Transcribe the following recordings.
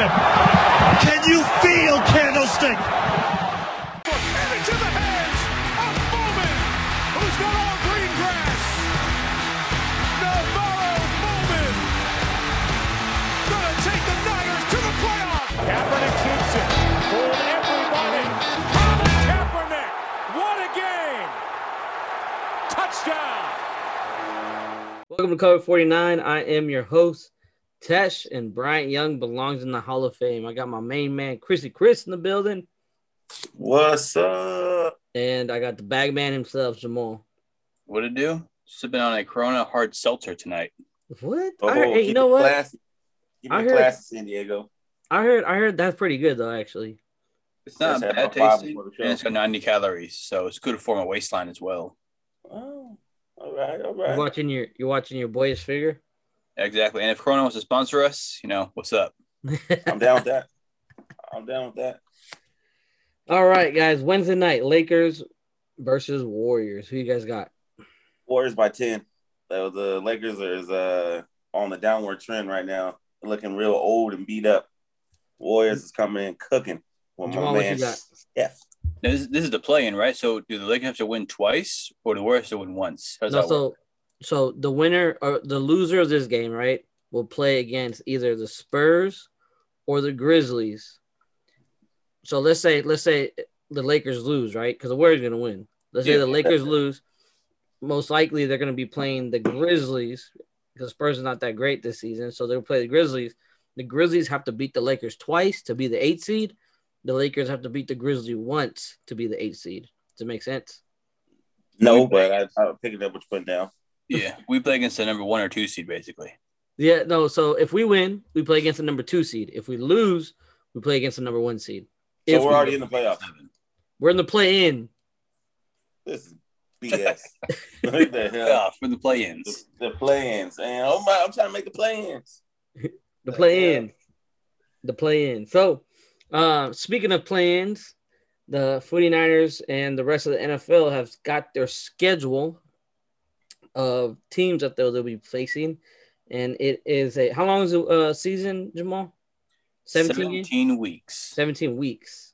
championship. Can you feel Candlestick? Welcome to Cover 49. I am your host, Tesh, and Bryant Young belongs in the Hall of Fame. I got my main man, Chrissy Chris, in the building, What's up? and I got the bag man himself, Jamal. What it do? Sipping on a Corona hard seltzer tonight. What? Oh, I heard, oh, hey, you know what? Classy. Keep I heard- classy, San Diego. I heard I heard that's pretty good though, actually. It's not Just bad tasting, before the show. and it's got 90 calories, so it's good for my waistline as well. Oh, all right, all right. You're watching your you're watching your boyish figure. Exactly. And if Corona wants to sponsor us, you know, what's up? I'm down with that. I'm down with that. All right, guys. Wednesday night, Lakers versus Warriors. Who you guys got? Warriors by ten. So the Lakers is uh on the downward trend right now. They're looking real old and beat up. Warriors is coming in cooking with Jamal, my man got? Steph. Now, this, this is the play-in, right? So do the Lakers have to win twice, or the Warriors have to win once? How does No, that work? So so the winner or the loser of this game, right, will play against either the Spurs or the Grizzlies. So let's say let's say the Lakers lose, right? Because the Warriors gonna win. Let's say the Lakers lose. Most likely they're gonna be playing the Grizzlies because Spurs is not that great this season. So they'll play the Grizzlies. The Grizzlies have to beat the Lakers twice to be the eight seed. The Lakers have to beat the Grizzlies once to be the eight seed. Does it make sense? No, but I, I'm picking up what you're putting down. Yeah, we play against the number one or two seed, basically. Yeah, no. So if we win, we play against the number two seed. If we lose, we play against the number one seed. So If we're we- already in the playoffs. we're in the play in. This is BS. what the hell? Yeah, for the play-ins. The, the play-ins, and oh my, I'm trying to make the play-ins. The play-in. The play in. So uh speaking of play ins, the 49ers and the rest of the NFL have got their schedule of teams that they'll, they'll be facing. And it is a how long is the uh, season, Jamal? 17 games? 17 weeks. 17 weeks.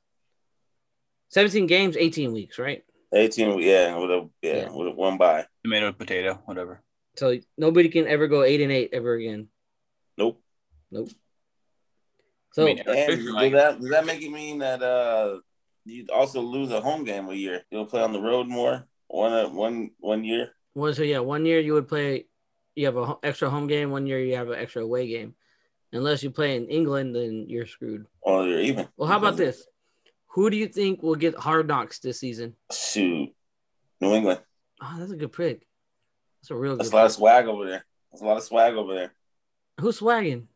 17 games, 18 weeks, right? 18, yeah, with a yeah, Yeah. with a one by. Tomato, potato, whatever. So nobody can ever go eight and eight ever again. Nope. Nope. So I mean, And does that does that make it mean that uh you also lose a home game a year? You'll play on the road more one uh, one one year. One so yeah, one year you would play you have a extra home game, one year you have an extra away game. Unless you play in England, then you're screwed. Or you're even. Well, how about this? Who do you think will get hard knocks this season? Shoot, New England. Oh, that's a good pick. That's a real That's a lot of swag over there. There's a lot of swag over there. Who's swagging?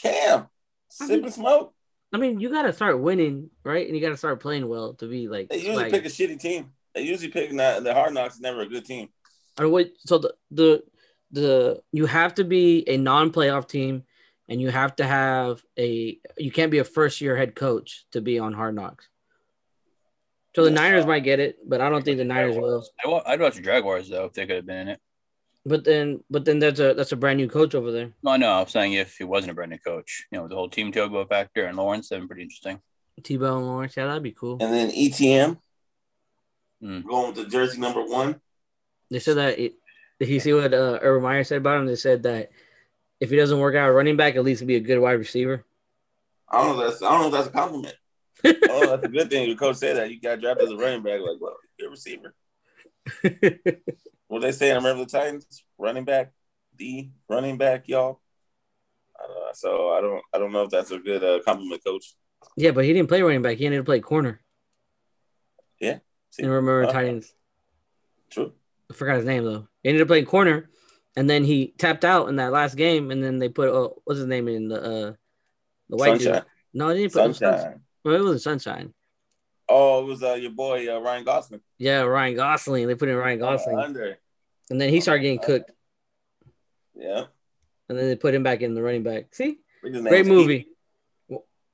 Cam, I sip mean- smoke. I mean, you gotta start winning, right? And you gotta start playing well to be like They usually swagging. pick a shitty team. They usually pick not the hard knocks. is Never a good team. Or what? So the the the you have to be a non-playoff team, and you have to have a you can't be a first-year head coach to be on Hard Knocks. So the Niners might get it, but I don't think the Niners will. I wa- I'd watch the Jaguars though if they could have been in it. But then, but then there's a that's a brand new coach over there. No, no, I'm saying if he wasn't a brand new coach, you know, the whole team Tebow factor and Lawrence, that'd been pretty interesting. Tebow and Lawrence, yeah, that'd be cool. And then ETM Mm. going with the jersey number one. They said that. It, did you see what uh, Urban Meyer said about him? They said that if he doesn't work out running back, at least he'd be a good wide receiver. I don't know. If that's I don't know if that's a compliment. oh, that's a good thing. Your coach said that you got drafted as a running back. Like, well, you're receiver. What they say in Remember the Titans? Running back, the running back, y'all. I don't know. So I don't. I don't know if that's a good uh, compliment, coach. yeah, but he didn't play running back. He ended up playing corner. See, And remember uh, Titans. true. I forgot his name though. He ended up playing corner, and then he tapped out in that last game, and then they put uh, what's his name in the uh, the white Sunshine. dude. No, they didn't put Sunshine. Sunshine. Well, it wasn't Sunshine. Oh, it was uh, your boy uh, Ryan Gosling. Yeah, Ryan Gosling. They put in Ryan Gosling, Uh, under. and then he started getting cooked, Yeah. and then they put him back in the running back. See, great movie.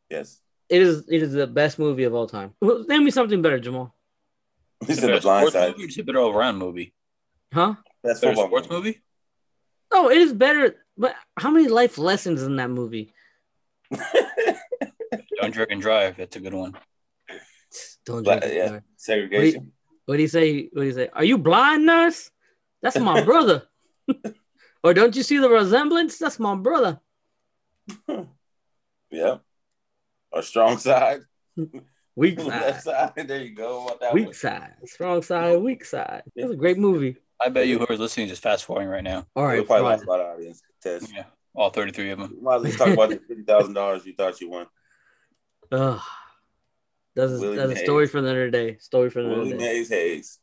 Yes. It is. It is the best movie of all time. Well, name me something better, Jamal. He said Better the blind sports side. movie or just a better all around movie? Huh? That's Better football. sports movie. movie? No, it is better. But how many life lessons in that movie? Don't drink and drive. That's a good one. Don't But, drink. yeah. yeah. Segregation. What do you say? What do you say? Are you blind, nurse? That's my brother. or don't you see the resemblance? That's my brother. Yeah. A strong side. Weak side. side. There you go. That Weak one. side. Strong side. Weak side. It's a great movie. I bet you whoever's listening is just fast forwarding right now. All right. We'll probably lost a lot of audience. Test. Yeah, all 33 of them. Might as well talk about the fifty thousand dollars you thought you won. Ugh. That's a, Willie that's a story for another day. Story for another Willie day. Mays Hayes.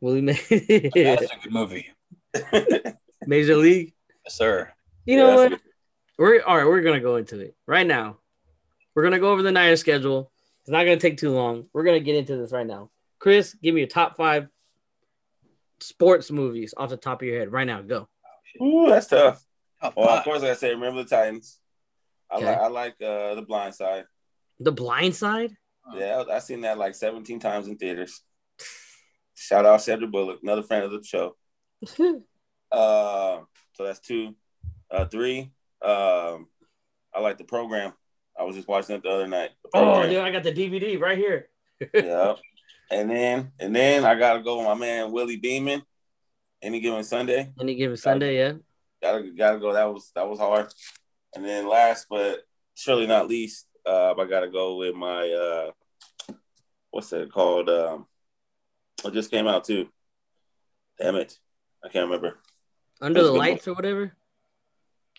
Willie Mays. That's a good movie. Major League. Yes, sir. You know Yeah, what? that's We're all right. We're gonna go into it right now. We're gonna go over the Niners schedule. It's not gonna take too long. We're gonna get into this right now. Chris, give me your top five sports movies off the top of your head right now. Go. Ooh, that's tough. Top Well, of course, like I say, remember the Titans. I Okay. like I like uh, the Blind Side. The Blind Side. Yeah, I've seen that like 17 times in theaters. Shout out Sandra Bullock, another friend of the show. Uh, so that's two. Uh, three. Um, I like the program. I was just watching it the other night. The oh, program. dude, I got the DVD right here. yeah. And then and then I gotta go with my man Willie Beamen. Any given Sunday. Any given Sunday, yeah. Gotta gotta go. That was that was hard. And then last but surely not least, uh, I gotta go with my uh what's that called? Um it just came out too. Damn it. I can't remember. Under the a good Lights or whatever.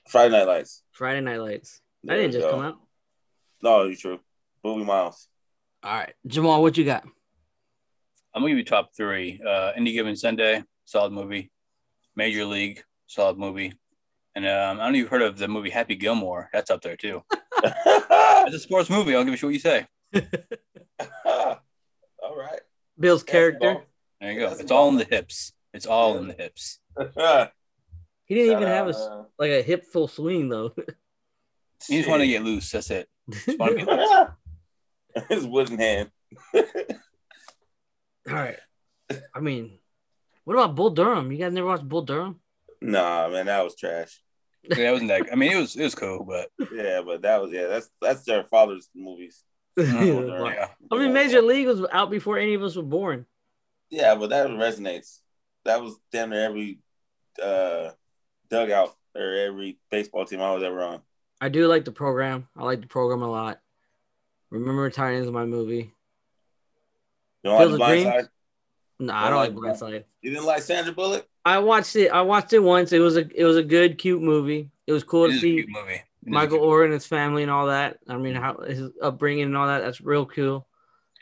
Friday Night Lights. Friday Night Lights. That There didn't just go. come out. No, you true. Movie Miles. All right, Jamal, what you got? I'm gonna give you top three. Uh, Any given Sunday, solid movie. Major League, solid movie. And um, I don't know if you've heard of the movie Happy Gilmore. That's up there too. It's a sports movie. I'll give a shit what you say. All right. Bill's character. There you go. That's It's all in the hips. It's all in the hips. He didn't even Shout have a out, s- uh, like a hip full swing though. You just want to get loose. That's it. Just want to be. His wooden hand. All right. I mean, what about Bull Durham? You guys never watched Bull Durham? Nah, man, that was trash. Yeah, it wasn't that. I mean, it was it was cool, but Yeah, but that was yeah, that's that's their father's movies. I mean, Major League was out before any of us were born. Yeah, but that resonates. That was damn near every uh dugout or every baseball team I was ever on. I do like the program. I like the program a lot. Remember Titans is my movie. You don't like the of blind Dreams? side? No, I Don't don't like like Blindside. You didn't like Sandra Bullock? I watched it. I watched it once. It was a it was a good, cute movie. It was cool It to see movie. It is a Michael cute- Orr and his family and all that. I mean, how his upbringing and all that. That's real cool.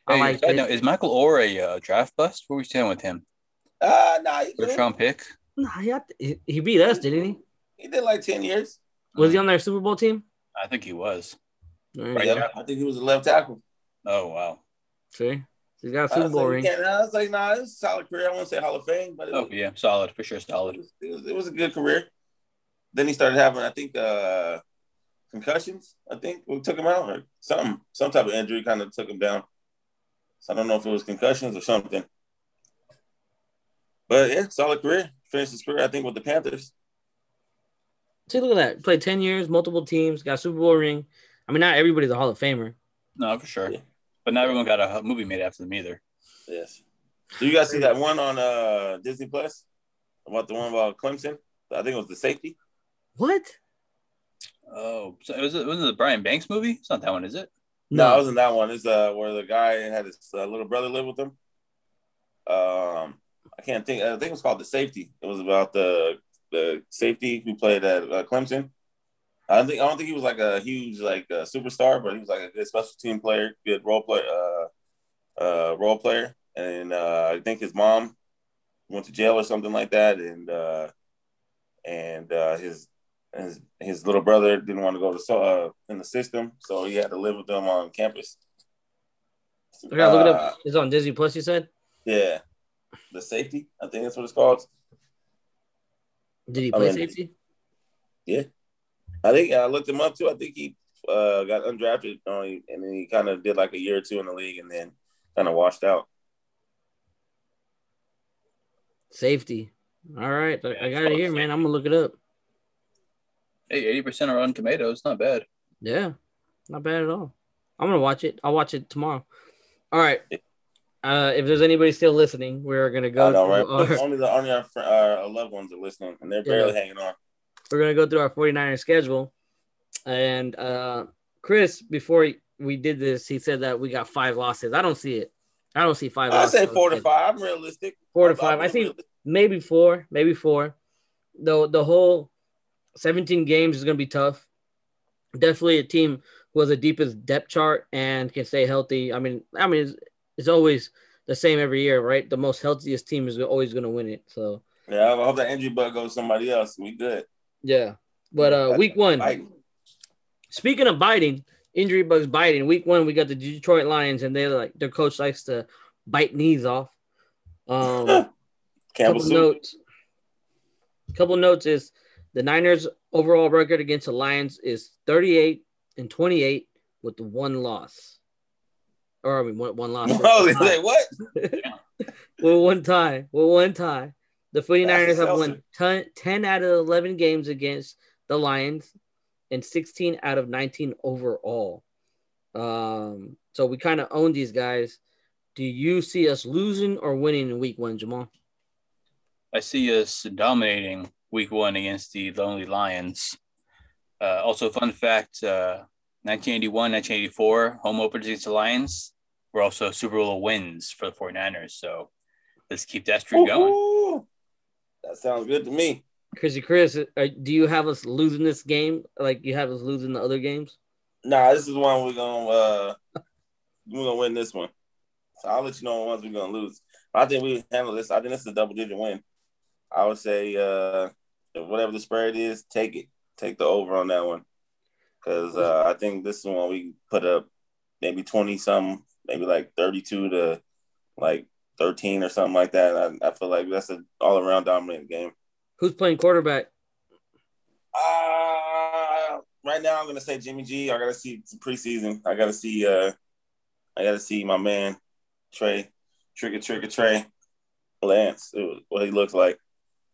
I Hey, like side is Michael Oher a uh, draft bust? Where we stand with him? Uh nah, he, First did. round pick. Nah, he, to- he- he beat us, didn't he? he did like 10 years. Was he on their Super Bowl team? I think he was. Right. Yeah, I think he was a left tackle. Oh wow. See, he's got a I Super Bowl like, ring. can't- I was like, nah, it's a solid career. I won't say Hall of Fame, but it, Oh was, yeah, solid for sure, it, solid. was, it, was, it was a good career. Then he started having, I think, uh concussions. I think we took him out or something, some type of injury kind of took him down. So I don't know if it was concussions or something. But yeah, solid career. Finished his career, I think, with the Panthers. See, look at that. Played 10 years, multiple teams, got a Super Bowl ring. I mean, not everybody's a Hall of Famer. No, for sure. Yeah. But not everyone got a movie made after them either. Yes. Do you guys see that one on uh Disney Plus about the one about Clemson? I think it was the safety. What? Oh, so it was it was it the Brian Banks movie? It's not that one, is it? No, it wasn't that one. It's uh where the guy had his uh, little brother live with him. Um, I can't think. I think it was called the safety. It was about the the safety who played at uh, Clemson. I don't think I don't think he was like a huge like uh, superstar, but he was like a good special team player, good role play, uh, uh, role player. And uh, I think his mom went to jail or something like that, and uh, and uh, his his his little brother didn't want to go to so uh, in the system, so he had to live with them on campus. I gotta look it Uh, up. It's on Disney Plus, you said? Yeah, the safety. I think that's what it's called. Did he I play mean- safety? Yeah, I think I looked him up too. I think he uh, got undrafted, only, and then he kind of did like a year or two in the league, and then kind of washed out. Safety. All right. I, I got it here, man. I'm going to look it up. Hey, eighty percent are on Tomatoes. Not bad. Yeah. Not bad at all. I'm gonna watch it. I'll watch it tomorrow. All right. Uh, if there's anybody still listening, we're gonna go. I know, right? our- only the only our, our loved ones are listening, and they're barely hanging on. we're gonna go through our 49ers schedule. And uh, Chris, before we did this, he said that we got five losses. I don't see it. I don't see five. I losses say four to five. I'm realistic. Four to five. I'm I think realistic. maybe four, maybe four. The the whole 17 games is gonna be tough. Definitely a team who has the deepest depth chart and can stay healthy. I mean, I mean, it's, always the same every year, right? The most healthiest team is always gonna win it. So Yeah, I hope that injury bug goes somebody else. We good. yeah. But uh, week one, Like, Speaking of biting, injury bugs biting. Week one, we got the Detroit Lions, and they're like their coach likes to bite knees off. Um, couple soup. notes. Couple notes is the Niners' overall record against the Lions is 38 and 28 with the one loss. Or I mean one, one loss. Oh, they say what? with one tie. With one tie. The 49ers That's have won 10, 10 out of 11 games against the Lions and 16 out of 19 overall. Um, so we kind of own these guys. Do you see us losing or winning in week one, Jamal? I see us dominating week one against the Lonely Lions. Uh, also, fun fact uh, 1981, 1984, home openers against the Lions were also Super Bowl wins for the 49ers. So let's keep that streak going. Woo-hoo. That sounds good to me. Chrissy Chris, uh, do you have us losing this game like you have us losing the other games? Nah, this is one we're gonna uh we're gonna win this one. So I'll let you know once we're gonna lose. I think we handle this. I think this is a double digit win. I would say uh whatever the spread is, take it. Take the over on that one. Cause uh I think this is one we put up maybe twenty some, maybe like thirty two to like thirteen or something like that. I, I feel like that's an all around dominant game. Who's playing quarterback? Uh, right now I'm gonna say Jimmy G. I gotta see some preseason. I gotta see uh I gotta see my man Trey Trigger Trigger Trey Lance what he looks like.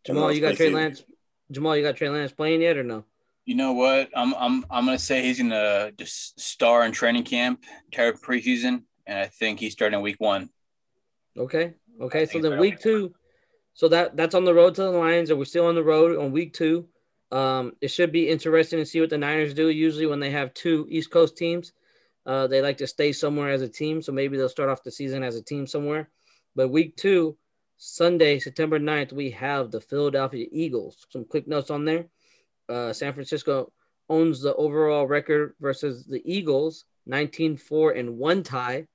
Jamal, you got Trey. Lance. Jamal, you got Trey Lance playing yet or no? You know what? I'm I'm I'm gonna say he's gonna just star in training camp, tear up preseason, and I think he's starting week one. Okay. Okay. So then week two. So that that's on the road to the Lions. Are we still on the road on week two? Um, it should be interesting to see what the Niners do. Usually, when they have two East Coast teams, uh, they like to stay somewhere as a team. So maybe they'll start off the season as a team somewhere. But week two, Sunday, September 9th, we have the Philadelphia Eagles. Some quick notes on there. Uh, San Francisco owns the overall record versus the Eagles, 19 4 and one tie.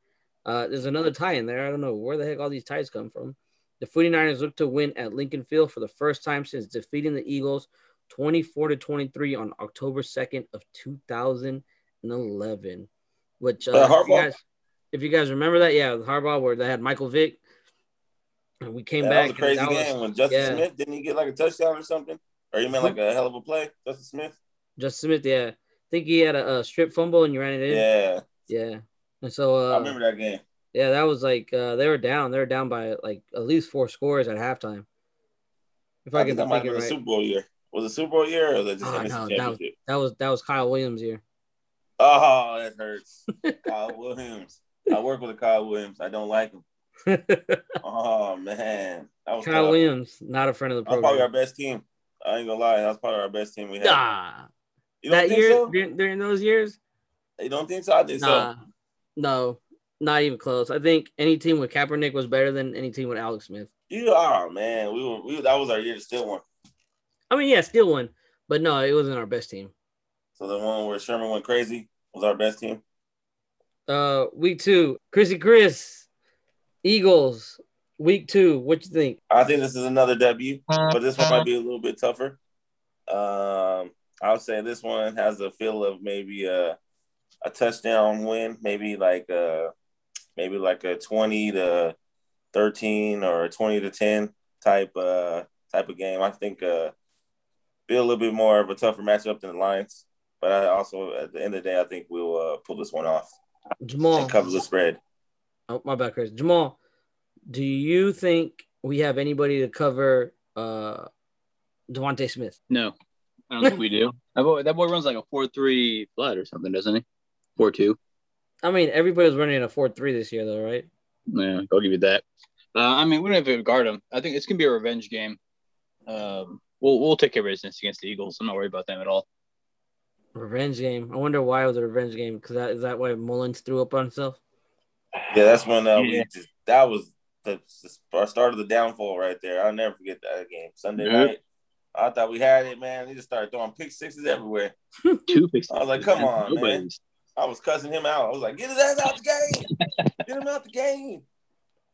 Uh, there's another tie in there. I don't know where the heck all these ties come from. The 49ers look to win at Lincoln Field for the first time since defeating the Eagles 24 to 23 on October 2nd of 2011. Which uh, Uh, if, you guys, if you guys remember that, yeah, the Harbaugh where they had Michael Vick. And we came Yeah, back. that was a crazy and that was- game when Justin yeah. Smith didn't he get like a touchdown or something? Or you meant like a hell of a play, Justin Smith? Justin Smith, yeah. I think he had a, a strip fumble and you ran it in. Yeah, Yeah. And so uh, I remember that game. Yeah, that was like uh, they were down. They were down by like at least four scores at halftime. If I, I can think that might think it right, Super Bowl year. Was it Super Bowl year or was it just Oh, no, that was- that was that was Kyle Williams' year. Oh, that hurts. Kyle Williams. I work with a Kyle Williams. I don't like him. Oh man, that was Kyle tough. Williams, not a friend of the was probably our best team. I ain't gonna lie, that's probably our best team we had. Nah, you don't that think year so? during, during those years, You don't think so? I think nah, so. no, not even close. I think any team with Kaepernick was better than any team with Alex Smith. You oh man, we were we that was our year to still one. I mean, yeah, still one, but no, it wasn't our best team. So the one where Sherman went crazy was our best team. Uh, week two, Chrissy Chris, Eagles. Week two, what you think? I think this is another W, but this one might be a little bit tougher. Um, I would say this one has a feel of maybe a a touchdown win, maybe like a maybe like a twenty to thirteen or a twenty to ten type uh type of game. I think uh be a little bit more of a tougher matchup than the Lions, but I also at the end of the day I think we'll uh, pull this one off Jamal. and cover the spread. Oh, my bad, Chris. Jamal, do you think we have anybody to cover uh DeVonta Smith? No, I don't think we do. That boy, that boy runs like a four three flat or something, doesn't he? Four two. I mean, everybody was running a four three this year, though, right? Yeah, I'll give you that. Uh, I mean, we don't have to guard him. I think it's gonna be a revenge game. Um, we'll we'll take care of business against the Eagles. I'm not worried about them at all. Revenge game. I wonder why it was a revenge game. Because that is that why Mullens threw up on himself. Yeah, that's when uh, Yeah. we just that was the, the start of the downfall right there. I'll never forget that game. Sunday Yeah. night. I thought we had it, man. He just started throwing pick sixes everywhere. Two picks. I was like, come on, man. I was cussing him out. I was like, get his ass out the game. Get him out the game.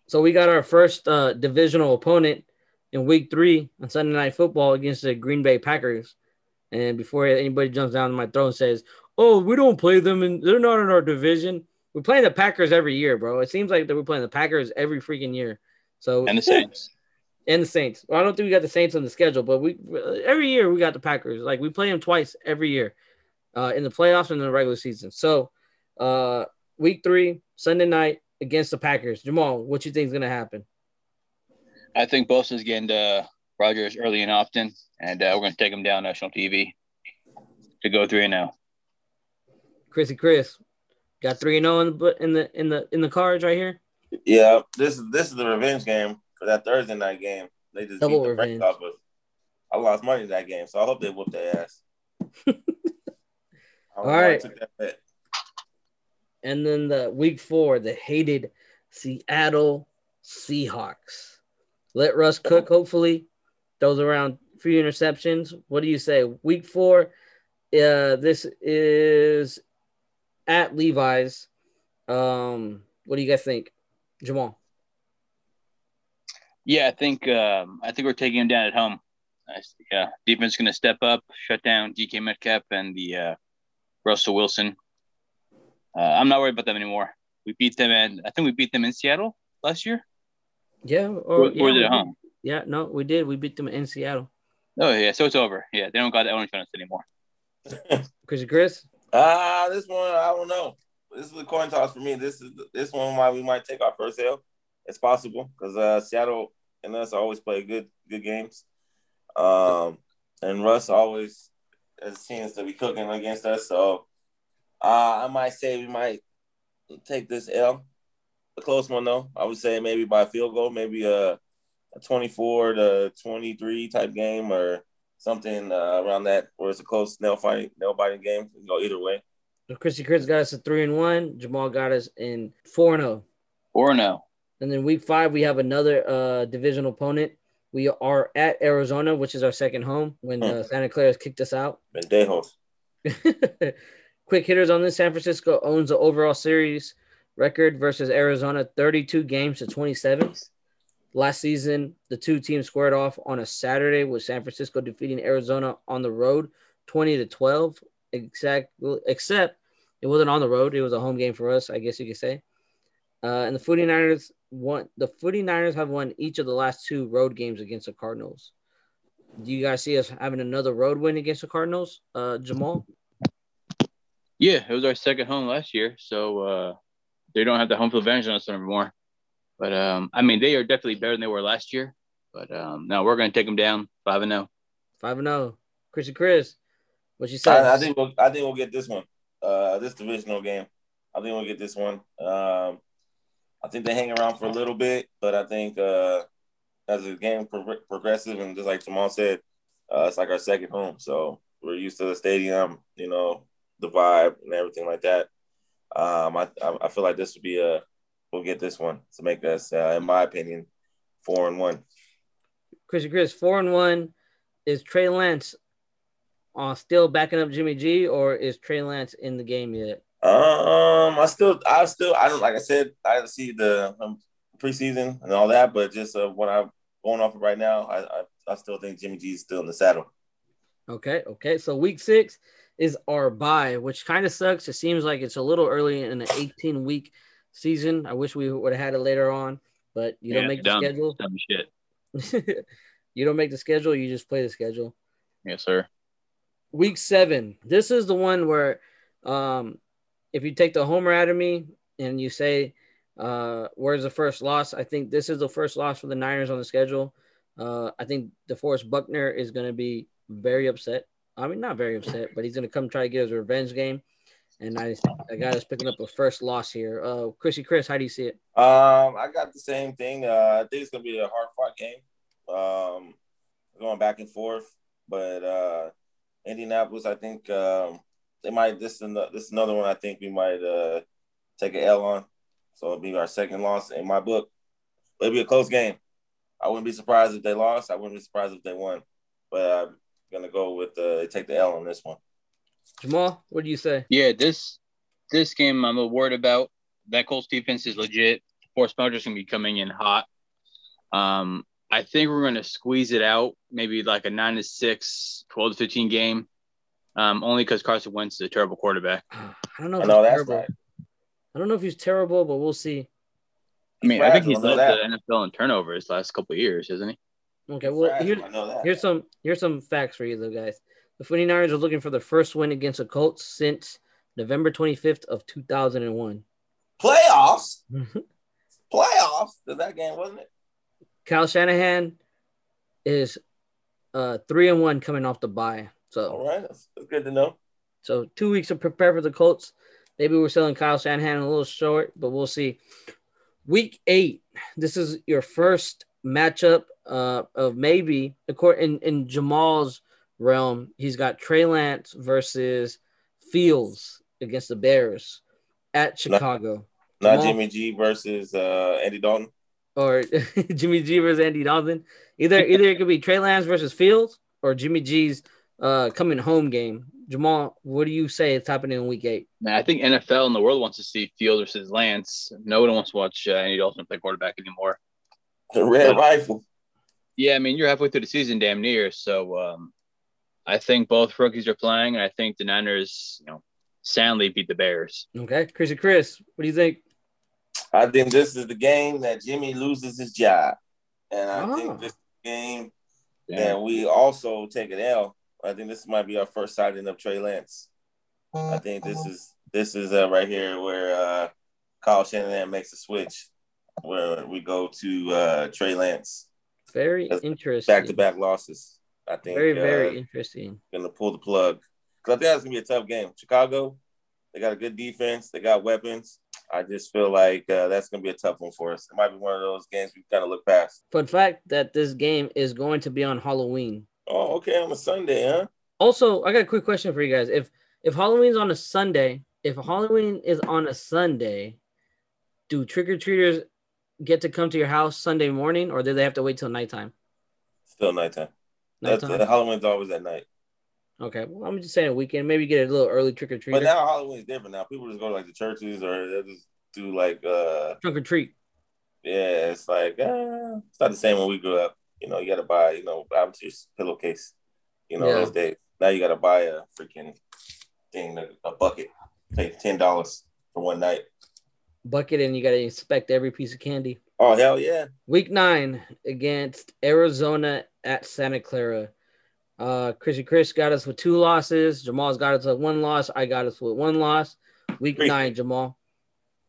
So we got our first uh, divisional opponent in week three on Sunday Night Football against the Green Bay Packers. And before anybody jumps down to my throat and says, "Oh, we don't play them and they're not in our division," we're playing the Packers every year, bro. It seems like that we're playing the Packers every freaking year. So And the Saints. and the Saints. Well, I don't think we got the Saints on the schedule, but we every year we got the Packers. Like we play them twice every year, uh, in the playoffs and in the regular season. So, uh, week three, Sunday night against the Packers. Jamal, what you think is gonna happen? I think Bosa's getting to Rodgers early and often, and uh, we're going to take him down national TV to go three and oh. zero. Chrissy Chris got three and zero in the in the in the in the cards right here. Yeah, this is this is the revenge game for that Thursday night game. They just Double beat the revenge. off us. I lost money in that game, so I hope they whoop their ass. All know why I right. took that bet. And then the week four, the hated Seattle Seahawks. Let Russ cook, hopefully. Throws around few interceptions. What do you say? Week four, uh, this is at Levi's. Um, what do you guys think? Jamal. Yeah, I think um, I think we're taking him down at home. I- Yeah, defense is going to step up, shut down DK Metcalf and the uh, Russell Wilson. Uh, I'm not worried about them anymore. We beat them, and I think we beat them in Seattle last year. Yeah, Or, or, or yeah, is we at home? yeah, no, we did. We beat them in Seattle. Oh yeah, so it's over. Yeah, they don't got that orange on us anymore. Chris, Chris, Ah, this one I don't know. This is a coin toss for me. This is this one why we might take our first L. It's possible because uh, Seattle and us always play good good games. Um, and Russ always has to be cooking against us. So uh, I might say we might take this L. A close one though. I would say maybe by field goal, maybe a, a 24 to 23 type game or something uh, around that where it's a close nail fighting nail biting game. It can go either way. so Chrissy Chris got us a three and one. Jamal got us in four and oh. zero. Or no. And then week five, we have another uh, division opponent. We are at Arizona, which is our second home when uh, Santa Clara has kicked us out. Pendejos. Quick hitters on this San Francisco owns the overall series record versus Arizona 32 games to 27. Last season, the two teams squared off on a Saturday with San Francisco defeating Arizona on the road 20 to 12. Exactly, except it wasn't on the road, it was a home game for us, I guess you could say. Uh, and the 49ers won the 49ers have won each of the last two road games against the Cardinals. Do you guys see us having another road win against the Cardinals, uh, Jamal? Yeah, it was our second home last year, so uh, they don't have the home field advantage on us anymore. But um, I mean, they are definitely better than they were last year. But um, no, we're going to take them down five and oh. zero. Five and zero. Chrissy Chris, what you say? I, I think we'll I think we'll get this one. Uh, this divisional game. I think we'll get this one. Um, I think they hang around for a little bit, but I think uh, as the game pro- progresses and just like Jamal said, uh, it's like our second home. So we're used to the stadium, you know, the vibe and everything like that. Um, I I I feel like this would be a we'll get this one to make us, uh, in my opinion, four and one. Christian Chris, four and one. Is Trey Lance uh, still backing up Jimmy G, or is Trey Lance in the game yet? Um, I still, I still, I don't like I said, I see the um, preseason and all that, but just uh, what I'm going off of right now, I, I, I still think Jimmy G is still in the saddle. Okay, okay. So week six is our bye, which kind of sucks. It seems like it's a little early in an 18 week season. I wish we would have had it later on, but you don't Yeah, make the dumb. schedule. Dumb shit. you don't make the schedule. You just play the schedule. Yes, sir. week seven. This is the one where, um, if you take the homer out of me and you say, uh, where's the first loss? I think this is the first loss for the Niners on the schedule. Uh, I think DeForest Buckner is going to be very upset. I mean, not very upset, but he's going to come try to get his revenge game. And I I got us picking up a first loss here. Uh, Chrissy, Chris, how do you see it? Um, I got the same thing. Uh, I think it's gonna be a hard fought game. Um, going back and forth, but uh, Indianapolis, I think um, they might. This is this is another one. I think we might uh take an L on. So it'll be our second loss in my book. It'll be a close game. I wouldn't be surprised if they lost. I wouldn't be surprised if they won. But I'm gonna go with uh, take the L on this one. Jamal, what do you say? Yeah, this this game I'm a worried about. That Colts defense is legit. Force Smelter's gonna be coming in hot. Um, I think we're gonna squeeze it out, maybe like a nine to six, 12 to 15 game. Um, only because Carson Wentz is a terrible quarterback. I don't know. I If know he's terrible. right. I don't know if he's terrible, but we'll see. I mean, I think he's fragile, led the NFL in turnovers last couple of years, isn't he? Okay, well Fragile, here, I know that. here's some here's some facts for you though, guys. The 49ers are looking for the first win against the Colts since November 25th of 2001. Playoffs. Playoffs. That game wasn't it? Kyle Shanahan is uh three and one coming off the bye. So All right, that's, that's good to know. So two weeks to prepare for the Colts. Maybe we're selling Kyle Shanahan a little short, but we'll see. Week eight. This is your first matchup uh, of maybe the court in in Jamal's realm. He's got Trey Lance versus Fields against the Bears at Chicago, Not Jamal- Jimmy G versus uh, Andy Dalton. or Jimmy G versus Andy Dalton. Either either it could be Trey Lance versus Fields or Jimmy G's uh, coming home game. Jamal, what do you say is happening in Week eight? Man, I think NFL and the world wants to see Fields versus Lance. No one wants to watch uh, Andy Dalton play quarterback anymore. The red rifle. Yeah, I mean you're halfway through the season, damn near. So um, I think both rookies are playing, and I think the Niners, you know, soundly beat the Bears. Okay, Chrissy Chris, what do you think? I think this is the game that Jimmy loses his job, and I Ah. think this game Yeah. that we also take an L. I think this might be our first sighting of Trey Lance. I think this is this is uh, right here where uh, Kyle Shanahan makes a switch, where we go to uh, Trey Lance Very interesting. back to back losses. I think Very, uh, very interesting. gonna pull the plug because I think that's gonna be a tough game. Chicago, they got a good defense, they got weapons. I just feel like uh, that's gonna be a tough one for us. It might be one of those games we kind of look past. Fun fact that this game is going to be on Halloween. Oh, okay, on a Sunday, huh? Also, I got a quick question for you guys. If if Halloween's on a Sunday, if Halloween is on a Sunday, do trick or treaters get to come to your house Sunday morning, or do they have to wait till nighttime? Still nighttime. That's Nighttime. uh, Halloween's always at night. Okay, well, I'm just saying a weekend. Maybe get a little early trick or treat. But now Halloween's different. Now people just go to like the churches or they just do like uh Trunk or treat. yeah, it's like uh, it's not the same when we grew up. You know, you gotta buy, you know, I'm just pillowcase. You know, Yeah. those days. Now you gotta buy a freaking thing, a, a bucket, pay ten dollars for one night. Bucket, and you got to inspect every piece of candy. Oh hell yeah. Week nine against Arizona at Santa Clara. Uh, Chrissy Chris got us with two losses. Jamal's got us with one loss. I got us with one loss. Week Three. nine, Jamal.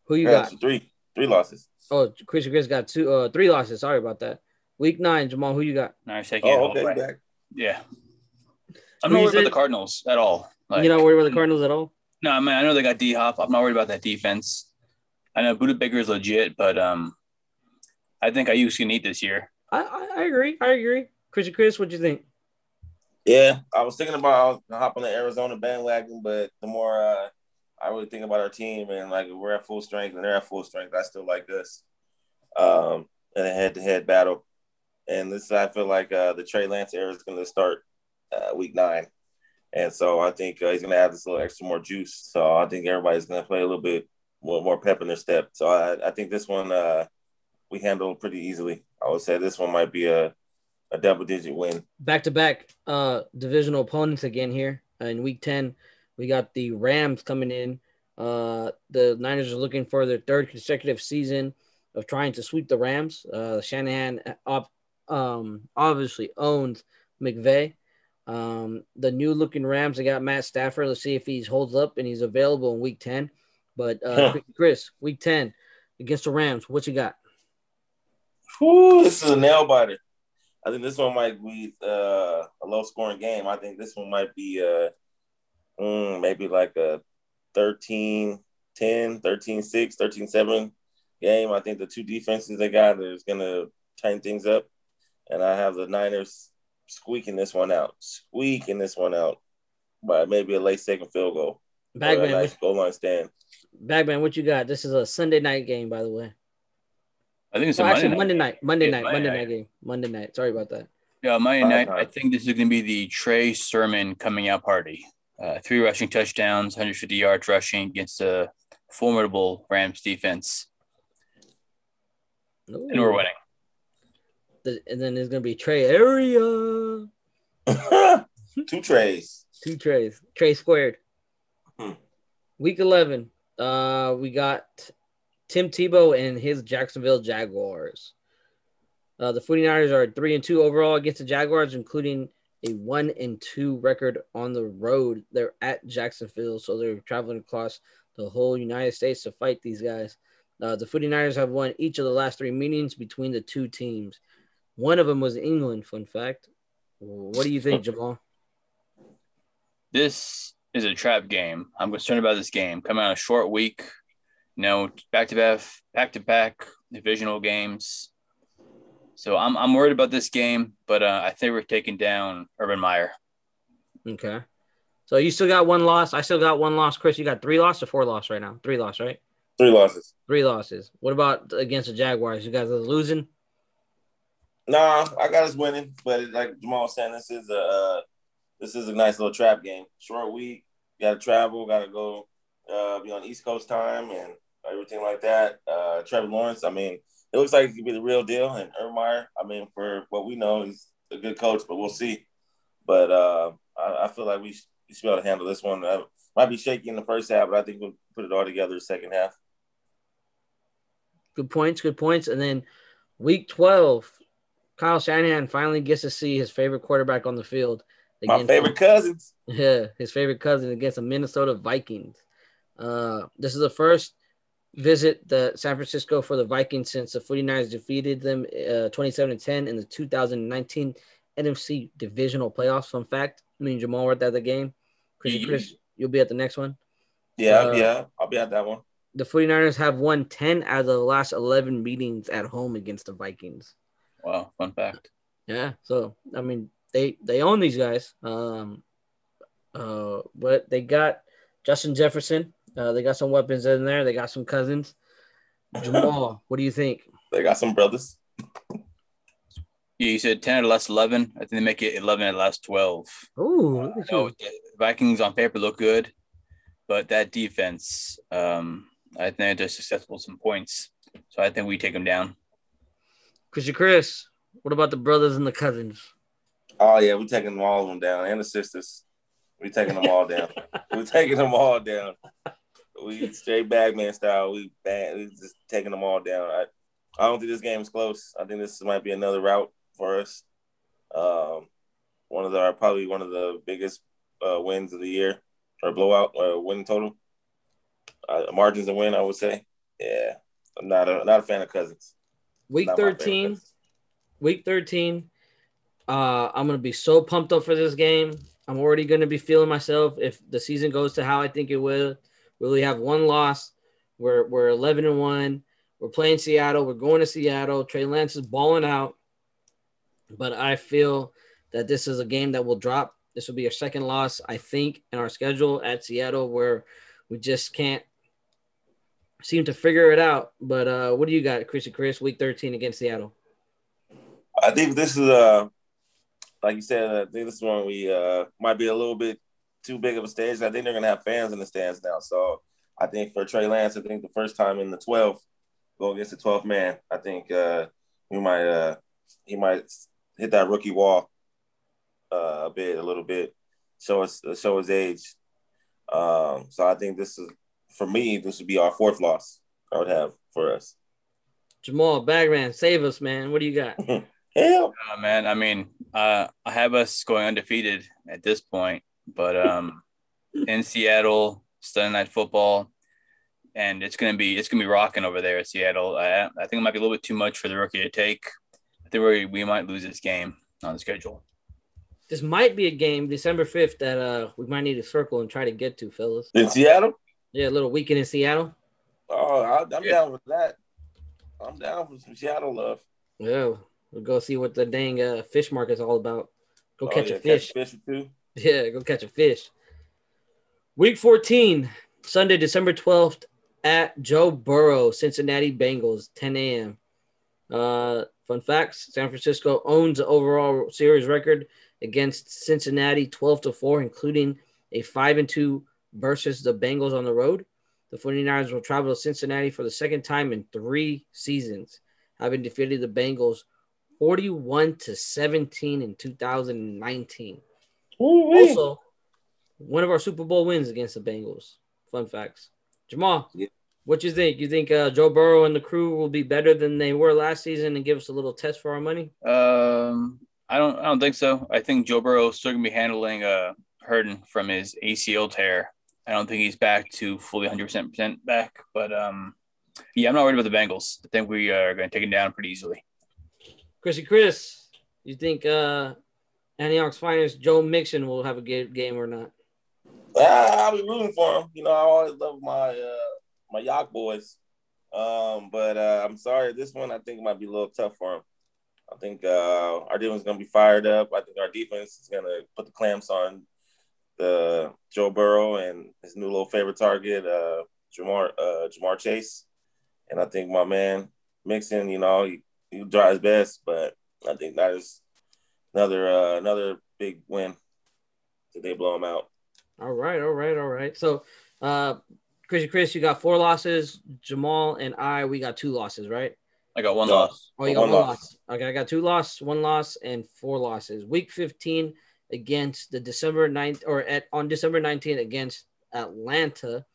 Who you Yeah, got? three, three losses. Oh, Chrissy Chris got two, uh, three losses. Sorry about that. Week nine, Jamal. Who you got? Niners taking it Oh, all okay, back. Yeah. I'm Who not you worried about said- the Cardinals at all. Like, you not worried about the Cardinals at all? No, I mean I know they got D Hop. I'm not worried about that defense. I know Budda Baker is legit, but um, I think Aiyuk's gonna eat this year. I, I, I agree. I agree. Chrissy Chris, what do you think? Yeah, I was thinking about hopping on the Arizona bandwagon, but the more uh, I really think about our team and like we're at full strength and they're at full strength, I still like us. Um, in a head-to-head battle, and this I feel like uh, the Trey Lance era is going to start uh, week nine, and so I think uh, he's going to add this little extra more juice. So I think everybody's going to play a little bit more, more pep in their step. So I, I think this one uh, we handle pretty easily. I would say this one might be a a double-digit win. Back to back uh divisional opponents again here in week 10. We got the Rams coming in. Uh the Niners are looking for their third consecutive season of trying to sweep the Rams. Uh Shanahan op, um obviously owns McVay. Um the new looking Rams, they got Matt Stafford. Let's see if he holds up and he's available in week 10. But uh. Chris, week 10 against the Rams, what you got? Whew, this is a nail biter. I think this one might be uh, a low scoring game. I think this one might be uh, mm, maybe like a 13 10, 13 6, 13 7 game. I think the two defenses they got is going to tighten things up. And I have the Niners squeaking this one out, squeaking this one out by maybe a late second field goal. or a Bagman, nice what, goal line stand. Bagman, what you got? This is a Sunday night game, by the way. I think it's a actually, Monday night. Monday night, Monday night, Monday Monday night. night game, Monday night. Sorry about that. Yeah, Monday Five night. nine. I think this is going to be the Trey Sermon coming out party. Uh, three rushing touchdowns, 150 yards rushing against a formidable Rams defense, and we're winning. The- and then there's gonna be Trey area, two trays. two trays, Trey squared. Hmm. Week eleven, uh, we got Tim Tebow and his Jacksonville Jaguars. Uh, the 49ers are three and two overall against the Jaguars, including a one and two record on the road. They're at Jacksonville, so they're traveling across the whole United States to fight these guys. Uh, the 49ers have won each of the last three meetings between the two teams. One of them was England, fun fact. What do you think, Jamal? This is a trap game. I'm concerned about this game coming on a short week. You know, back to back, back to back divisional games. So I'm I'm worried about this game, but uh, I think we're taking down Urban Meyer. Okay. So you still got one loss. I still got one loss. Chris, you got three loss or four loss right now? Three loss, right? Three losses. Three losses. What about against the Jaguars? You guys are losing? Nah, I got us winning, but like Jamal was saying, this is a uh, this is a nice little trap game. Short week, got to travel, got to go uh, be on East Coast time and everything like that. Uh, Trevor Lawrence, I mean, it looks like he could be the real deal. Urban Meyer, I mean, for what we know, he's a good coach, but we'll see. But uh, I, I feel like we should, we should be able to handle this one. Uh, might be shaky in the first half, but I think we'll put it all together in the second half. Good points, good points. And then week 12, Kyle Shanahan finally gets to see his favorite quarterback on the field. My favorite cousins. Yeah, his favorite cousin against the Minnesota Vikings. Uh, this is the first visit the San Francisco for the Vikings since the 49ers defeated them uh, 27 10 in the 2019 NFC divisional playoffs. Fun fact, me and Jamal were at the game. Chris, Yeah. Chris, you'll be at the next one. Yeah, Uh, yeah, I'll be at that one. The 49ers have won 10 out of the last 11 meetings at home against the Vikings. Wow, fun fact. Yeah, so I mean they they own these guys. Um, uh, but they got Justin Jefferson. Uh, they got some weapons in there. They got some cousins. Jamal, what do you think? They got some brothers. Yeah, you said 10 out of last 11. I think they make it 11 out of the last 12. Ooh, look at No, you. the Vikings on paper look good, but that defense, um, I think they're successful some points. So I think we take them down. Christian Chris, what about the brothers and the cousins? Oh yeah, we're taking them all of them down, and the sisters. We're taking them all down. we're taking them all down. We straight bagman style. We bad. We just taking them all down. I, I don't think this game is close. I think this might be another route for us. Um, one of the probably one of the biggest uh, wins of the year or blowout uh, win total. Uh, margins of win, I would say. Yeah, I'm not a not a fan of Cousins. Week Not my fan of 13, Cousins. week 13. Uh, I'm gonna be so pumped up for this game. I'm already gonna be feeling myself if the season goes to how I think it will. We only have one loss. We're we're 11 and one. We're playing Seattle. We're going to Seattle. Trey Lance is balling out, but I feel that this is a game that will drop. This will be our second loss, I think, in our schedule at Seattle, where we just can't seem to figure it out. But uh, what do you got, Chrissy Chris? Week 13 against Seattle. I think this is uh like you said, I think this is one we uh might be a little bit too big of a stage. I think they're gonna have fans in the stands now. So I think for Trey Lance, I think the first time in the 12th, go against the 12th man, I think uh we might uh he might hit that rookie wall uh, a bit, a little bit, show us show his age. Um, so I think this is for me, this would be our fourth loss I would have for us. Jamal Bagman, save us, man. What do you got? Hell, Uh, man, I mean, uh, I have us going undefeated at this point, but um, in Seattle, Sunday night football, and it's gonna be it's gonna be rocking over there at Seattle. I, I think it might be a little bit too much for the rookie to take. I think we we might lose this game on the schedule. This might be a game, December 5th, that uh we might need to circle and try to get to, fellas. in Seattle. Yeah, a little weekend in Seattle. Oh, I, I'm Yeah. down with that. I'm down for some Seattle love. Yeah, we'll go see what the dang uh, fish market's all about. Go Oh, catch yeah, a fish. fish too. Yeah, go catch a fish. Week 14, Sunday, December 12th at Joe Burrow, Cincinnati Bengals, 10 a.m. Uh, fun facts San Francisco owns the overall series record against Cincinnati 12 to 4, including a 5 and 2 versus the Bengals on the road. The 49ers will travel to Cincinnati for the second time in three seasons, having defeated the Bengals 41 to 17 in 2019. Also, one of our Super Bowl wins against the Bengals. Fun facts. Jamal, Yeah. what you think? You think uh, Joe Burrow and the crew will be better than they were last season and give us a little test for our money? Um, I don't. I don't think so. I think Joe Burrow is still gonna be handling uh hurting from his ACL tear. I don't think he's back to fully 100 percent back. But um, yeah, I'm not worried about the Bengals. I think we are going to take it down pretty easily. Chrissy Chris, you think uh, Antioch's finest Joe Mixon will have a good game or not? I'll be rooting for him. You know, I always love my uh my Yak boys. Um, but uh, I'm sorry, this one I think might be a little tough for him. I think uh, our defense is gonna be fired up. I think our defense is gonna put the clamps on the Joe Burrow and his new little favorite target, uh, Ja'Marr uh, Ja'Marr Chase. And I think my man Mixon, you know, he he try his best, but I think that is another uh, another big win. Did they blow him out? All right, all right, all right. So, uh, Chrissy Chris, you got four losses. Jamal and I, we got two losses, right? I got one No. loss. Oh, you got One one, loss. loss. Okay, I got two loss, one loss, and four losses. Week 15 against the December 9th or at on December 19th against Atlanta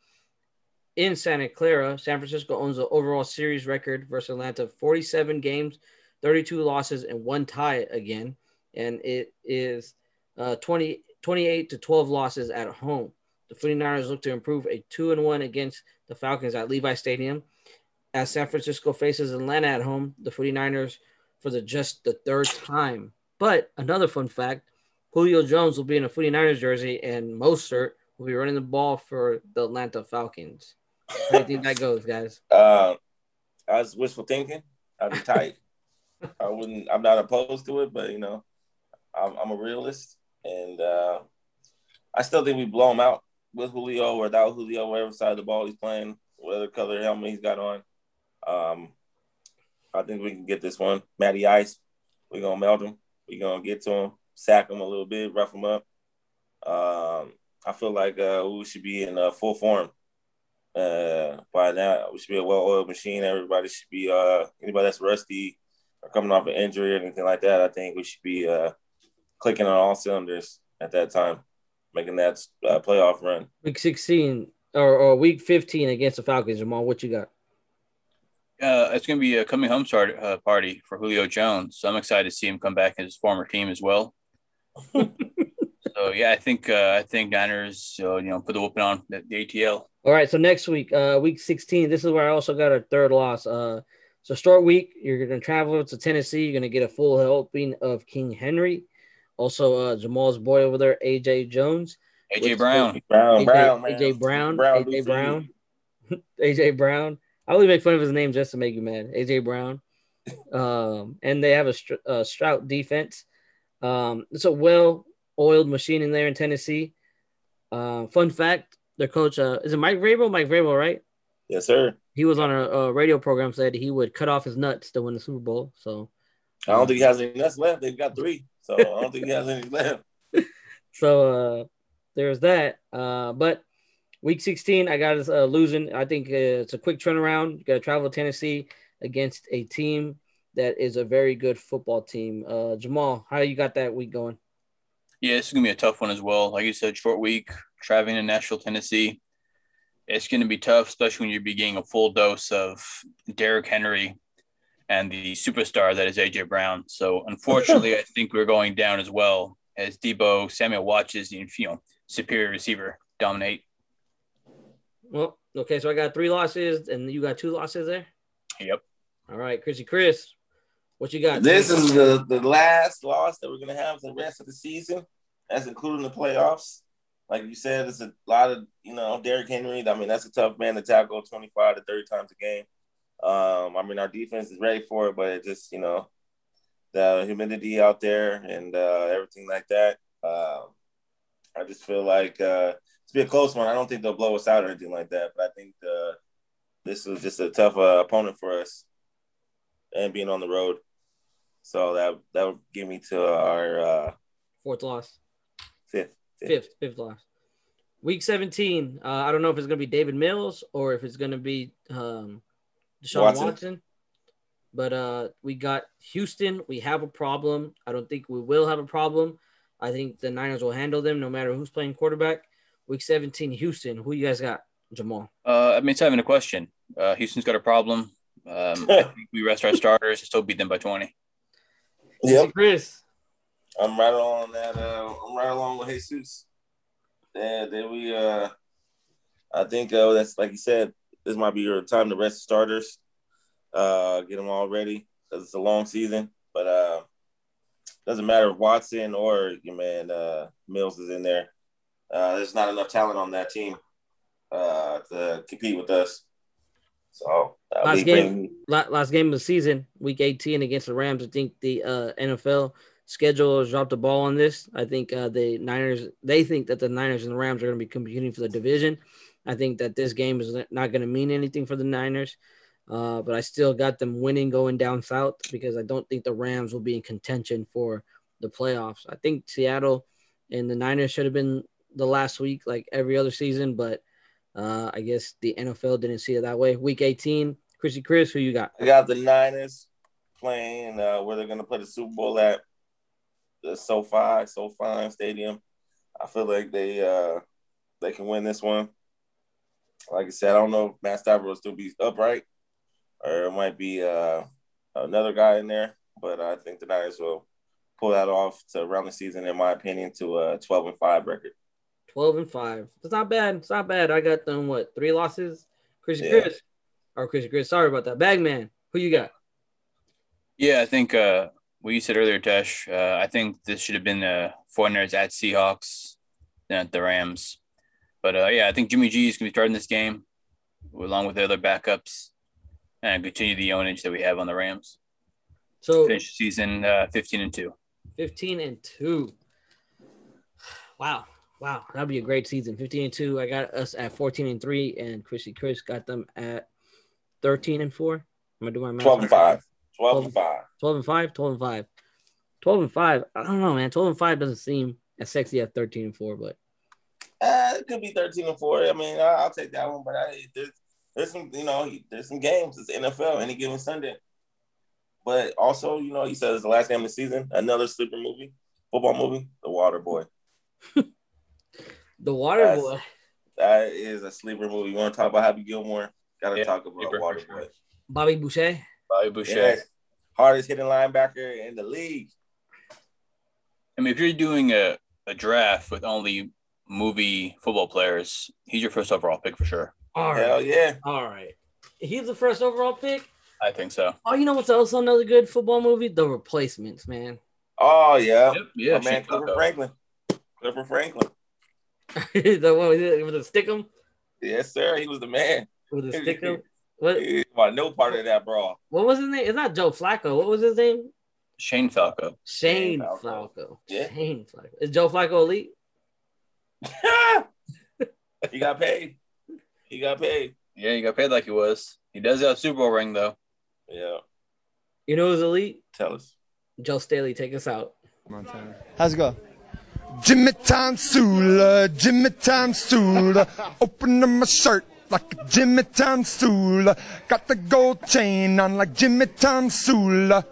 in Santa Clara. San Francisco owns the overall series record versus Atlanta 47 games, 32 losses, and one tie again. And it is uh, 20, 28 to 12 losses at home. The 49ers look to improve a 2 and 1 against the Falcons at Levi Stadium as San Francisco faces Atlanta at home, the 49ers for the just the third time. But another fun fact, Julio Jones will be in a 49ers jersey and Mostert will be running the ball for the Atlanta Falcons. How do you think that goes, guys? Uh, I was wishful thinking. I'd be tight. I wouldn't. I'm not opposed to it, but you know, I'm, I'm a realist, and uh, I still think we blow him out with Julio or without Julio, whatever side of the ball he's playing, whatever color helmet he's got on. Um, I think we can get this one. Matty Ice, we're gonna melt him. We're gonna get to him, sack him a little bit, rough him up. Um, I feel like uh, we should be in uh, full form uh, by now. We should be a well-oiled machine. Everybody should be uh, anybody that's rusty or coming off an injury or anything like that. I think we should be uh, clicking on all cylinders at that time, making that uh, playoff run. Week 16 or, or week 15 against the Falcons, Jamal, what you got? Uh, it's going to be a coming home start uh, party for Julio Jones. So I'm excited to see him come back in his former team as well. so yeah, I think uh, I think Niners, uh, you know, put the whooping on the, the ATL. All right, so next week, uh, week 16, this is where I also got a third loss. Uh, so short week, you're going to travel to Tennessee. You're going to get a full helping of King Henry. Also, uh, Jamal's boy over there, AJ Jones. AJ Brown. Brown, AJ, Brown. AJ Brown, Brown, AJ Brown. AJ Brown. I always make fun of his name just to make you mad. AJ Brown. Um, and they have a, str- a Strout defense. Um, it's a well-oiled machine in there in Tennessee. Uh, fun fact: their coach uh, is it Mike Vrabel? Mike Vrabel, right? Yes, sir. He was on a, a radio program said he would cut off his nuts to win the Super Bowl. So, I don't think he has any nuts left. They've got three, so I don't think he has any left. so uh, there's that. Uh, but week 16, I got us uh, losing. I think uh, it's a quick turnaround. You got to travel to Tennessee against a team that is a very good football team. Uh, Jamal, how you got that week going? Yeah, this is gonna be a tough one as well. Like you said, short week, traveling to Nashville, Tennessee. It's gonna be tough, especially when you're be getting a full dose of Derrick Henry and the superstar that is AJ Brown. So unfortunately, I think we're going down as well as Deebo Samuel watches the you know superior receiver dominate. Well, okay, so I got three losses, and you got two losses there. Yep. All right, Chrissy Chris, what you got? This is the, the last loss that we're gonna have for the rest of the season. That's including the playoffs. like you said, it's a lot of you know Derrick Henry. I mean, that's a tough man to tackle, twenty five to thirty times a game. Um, I mean, our defense is ready for it, but it just you know the humidity out there and uh, everything like that. Um, I just feel like uh, it's be a close one. I don't think they'll blow us out or anything like that, but I think uh, this was just a tough uh, opponent for us, and being on the road. So that that would give me to our uh, Fourth loss. fifth. Fifth, fifth loss. Week 17. Uh, I don't know if it's going to be Davis Mills or if it's going to be um, Deshaun Watson. Watson. But uh, we got Houston. We have a problem. I don't think we will have a problem. I think the Niners will handle them no matter who's playing quarterback. Week 17, Houston. Who you guys got, Jamal? Uh, I mean, it's not even a question. Uh, Houston's got a problem. Um, I think we rest our starters and still beat them by 20. Yep, Chris. I'm right along that. Uh, I'm right along with Jesus. Yeah, then we. Uh, I think uh, that's like you said. This might be your time to rest the starters. Uh, get them all ready because it's a long season. But uh, doesn't matter if Watson or your man uh, Mills is in there. Uh, there's not enough talent on that team uh, to compete with us. So uh, Last game. bring- Last game of the season, week 18 against the Rams. I think the uh, NFL schedule has dropped the ball on this. I think uh, the Niners, they think that the Niners and the Rams are going to be competing for the division. I think that this game is not going to mean anything for the Niners. Uh, but I still got them winning going down south because I don't think the Rams will be in contention for the playoffs. I think Seattle and the Niners should have been the last week, like every other season, but uh, I guess the NFL didn't see it that way. Week 18, Chrissy Chris, who you got? I got the Niners playing uh, where they're gonna play the Super Bowl at the SoFi SoFi Stadium. I feel like they uh, they can win this one. Like I said, I don't know if Matt Stafford will still be upright, or it might be uh, another guy in there. But I think the Niners will pull that off to round the season, in my opinion, to a twelve and five record. 12 and 5. It's not bad. It's not bad. I got them, what, three losses? Chrissy Yeah. Chris. Or Chrissy Chris. Sorry about that. Bagman, who you got? Yeah, I think uh, what you said earlier, Tesh, uh, I think this should have been the 49ers at Seahawks, then at the Rams. But uh, yeah, I think Jimmy G is going to be starting this game along with the other backups and continue the ownage that we have on the Rams. So Finish season uh, 15 and 2. 15 and 2. Wow. Wow. That'd be a great season. 15 and 2. I got us at 14 and 3, and Chrissy Chris got them at 13 and 4. I'm gonna do my math. Twelve and right. five. Twelve and five. 12 and 5, 12 and 5. 12 and 5. I don't know, man. 12 and 5 doesn't seem as sexy as 13 and 4, but Uh, it could be thirteen and four. I mean, I- I'll take that one. But I, there's, there's some, you know, there's some games. It's NFL any given Sunday. But also, you know, he says the last game of the season, another sleeper movie, football movie, The Water Boy. the water Yes. boy. That is a sleeper movie. You want to talk about Happy Gilmore? Got to Yeah, talk about sleeper for Water sure. Boy. Bobby Boucher. Bobby Boucher. Yes. Hardest hitting linebacker in the league. I mean, if you're doing a, a draft with only movie football players, he's your first overall pick for sure. All right. Hell yeah. All right. He's the first overall pick. I think so. Oh, you know what's also another good football movie? The Replacements, man. Oh yeah. Yeah, My man Clifford Franklin. Clifford Franklin. the one with the, with the stickum, Yes, sir. He was the man. with the stickum. What He was no part of that brawl. what was his name? It's not Joe Flacco. What was his name? Shane Falco. Shane Shane Falco. Flacco. Yeah. Shane Flacco. Is Joe Flacco elite? he got paid. He got paid. Yeah, he got paid like he was. He does have a Super Bowl ring though. Yeah. You know who's elite? Tell us. Joe Staley. Take us out. Montana. How's it go? Jimmy Time Sula, Jimmy Time Sula, open up my shirt like Jimmy Time Sula, got the gold chain on like Jimmy Time Sula.